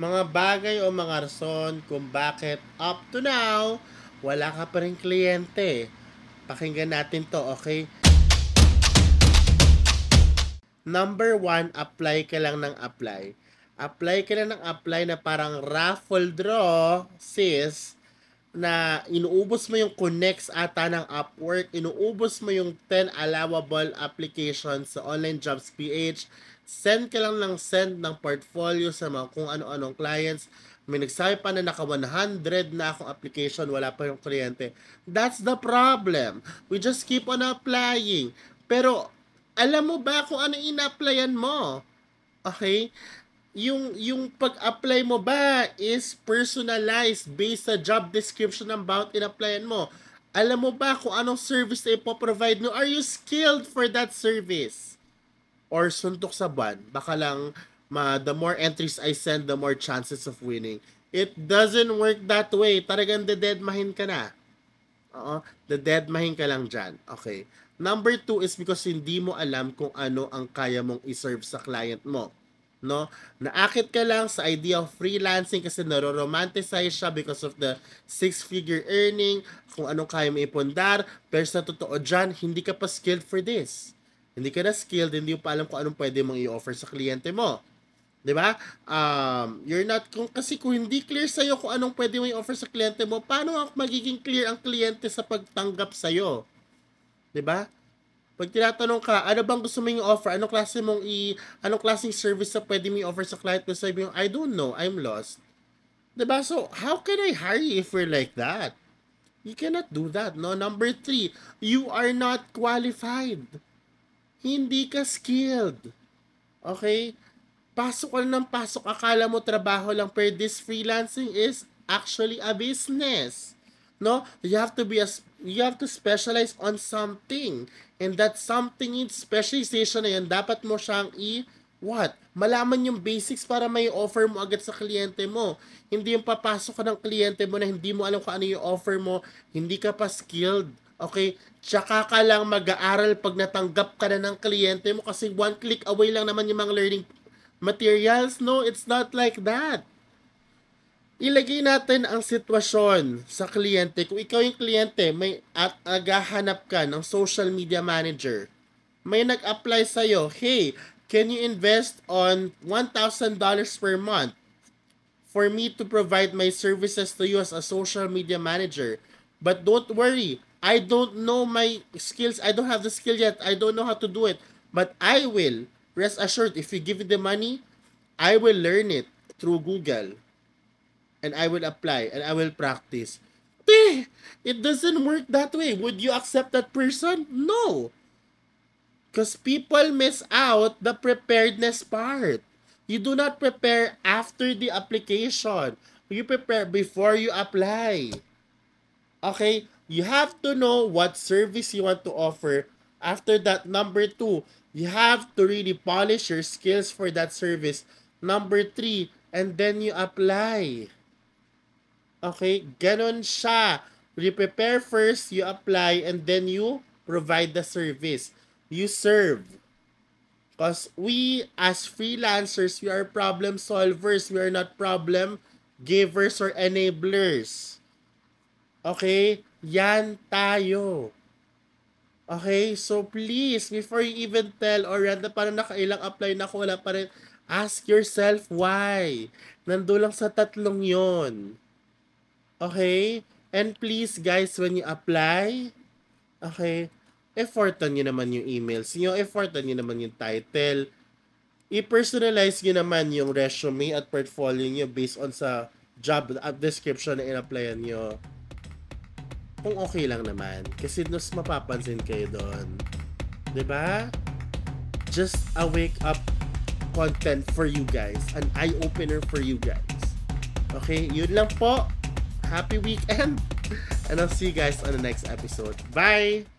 mga bagay o mga rason kung bakit up to now, wala ka pa rin kliyente. Pakinggan natin to, okay? Number one, apply ka lang ng apply. Apply ka lang ng apply na parang raffle draw, sis, na inuubos mo yung connects ata ng Upwork, inuubos mo yung 10 allowable applications sa Online Jobs PH, send ka lang ng send ng portfolio sa mga kung ano-anong clients. May nagsabi pa na naka 100 na akong application, wala pa yung kliyente. That's the problem. We just keep on applying. Pero, alam mo ba kung ano ina-applyan mo? Okay? Yung, yung pag-apply mo ba is personalized based sa job description ng about in-applyan mo? Alam mo ba kung anong service na ipoprovide mo? Are you skilled for that service? or suntok sa buwan, baka lang ma, the more entries I send, the more chances of winning. It doesn't work that way. Talagang the-deadmahin ka na. Oo, the-deadmahin ka lang dyan. Okay. Number two is because hindi mo alam kung ano ang kaya mong iserve sa client mo. No? Naakit ka lang sa idea of freelancing kasi naro-romanticize siya because of the six-figure earning, kung anong kaya mo ipundar, pero sa totoo dyan, hindi ka pa skilled for this hindi ka na skilled, hindi mo pa alam kung anong pwede mong i-offer sa kliyente mo. 'Di ba? Um, you're not kung kasi kung hindi clear sa iyo kung anong pwede mong i-offer sa kliyente mo, paano magiging clear ang kliyente sa pagtanggap sa iyo? 'Di ba? Pag tinatanong ka, ano bang gusto mong i-offer? Anong klase mong i anong klaseng service na pwede mong i-offer sa client mo? Sabi mo, I don't know, I'm lost. 'Di ba? So, how can I hire you if we're like that? You cannot do that, no? Number three, you are not qualified hindi ka skilled. Okay? Pasok ka ng pasok, akala mo trabaho lang, pero this freelancing is actually a business. No? You have to be a, you have to specialize on something. And that something in specialization na yan, dapat mo siyang i- what? Malaman yung basics para may offer mo agad sa kliyente mo. Hindi yung papasok ka ng kliyente mo na hindi mo alam kung ano yung offer mo, hindi ka pa skilled Okay? Tsaka ka lang mag-aaral pag natanggap ka na ng kliyente mo kasi one click away lang naman yung mga learning materials. No, it's not like that. Ilagay natin ang sitwasyon sa kliyente. Kung ikaw yung kliyente, may at agahanap ka ng social media manager. May nag-apply sa'yo, hey, can you invest on $1,000 per month for me to provide my services to you as a social media manager? But don't worry, I don't know my skills. I don't have the skill yet. I don't know how to do it. But I will. Rest assured, if you give me the money, I will learn it through Google. And I will apply and I will practice. Eh, it doesn't work that way. Would you accept that person? No. Because people miss out the preparedness part. You do not prepare after the application. You prepare before you apply. Okay? you have to know what service you want to offer. After that, number two, you have to really polish your skills for that service. Number three, and then you apply. Okay? Ganon siya. You prepare first, you apply, and then you provide the service. You serve. Because we, as freelancers, we are problem solvers. We are not problem givers or enablers. Okay? Yan tayo. Okay? So, please, before you even tell or na parang nakailang apply na ako, wala pa rin, ask yourself why. Nando lang sa tatlong yon. Okay? And please, guys, when you apply, okay, effortan nyo naman yung emails nyo, effortan nyo naman yung title, i-personalize nyo naman yung resume at portfolio nyo based on sa job description na in-applyan nyo kung okay lang naman. Kasi mas mapapansin kayo doon. ba? Diba? Just a wake up content for you guys. An eye-opener for you guys. Okay, yun lang po. Happy weekend. And I'll see you guys on the next episode. Bye!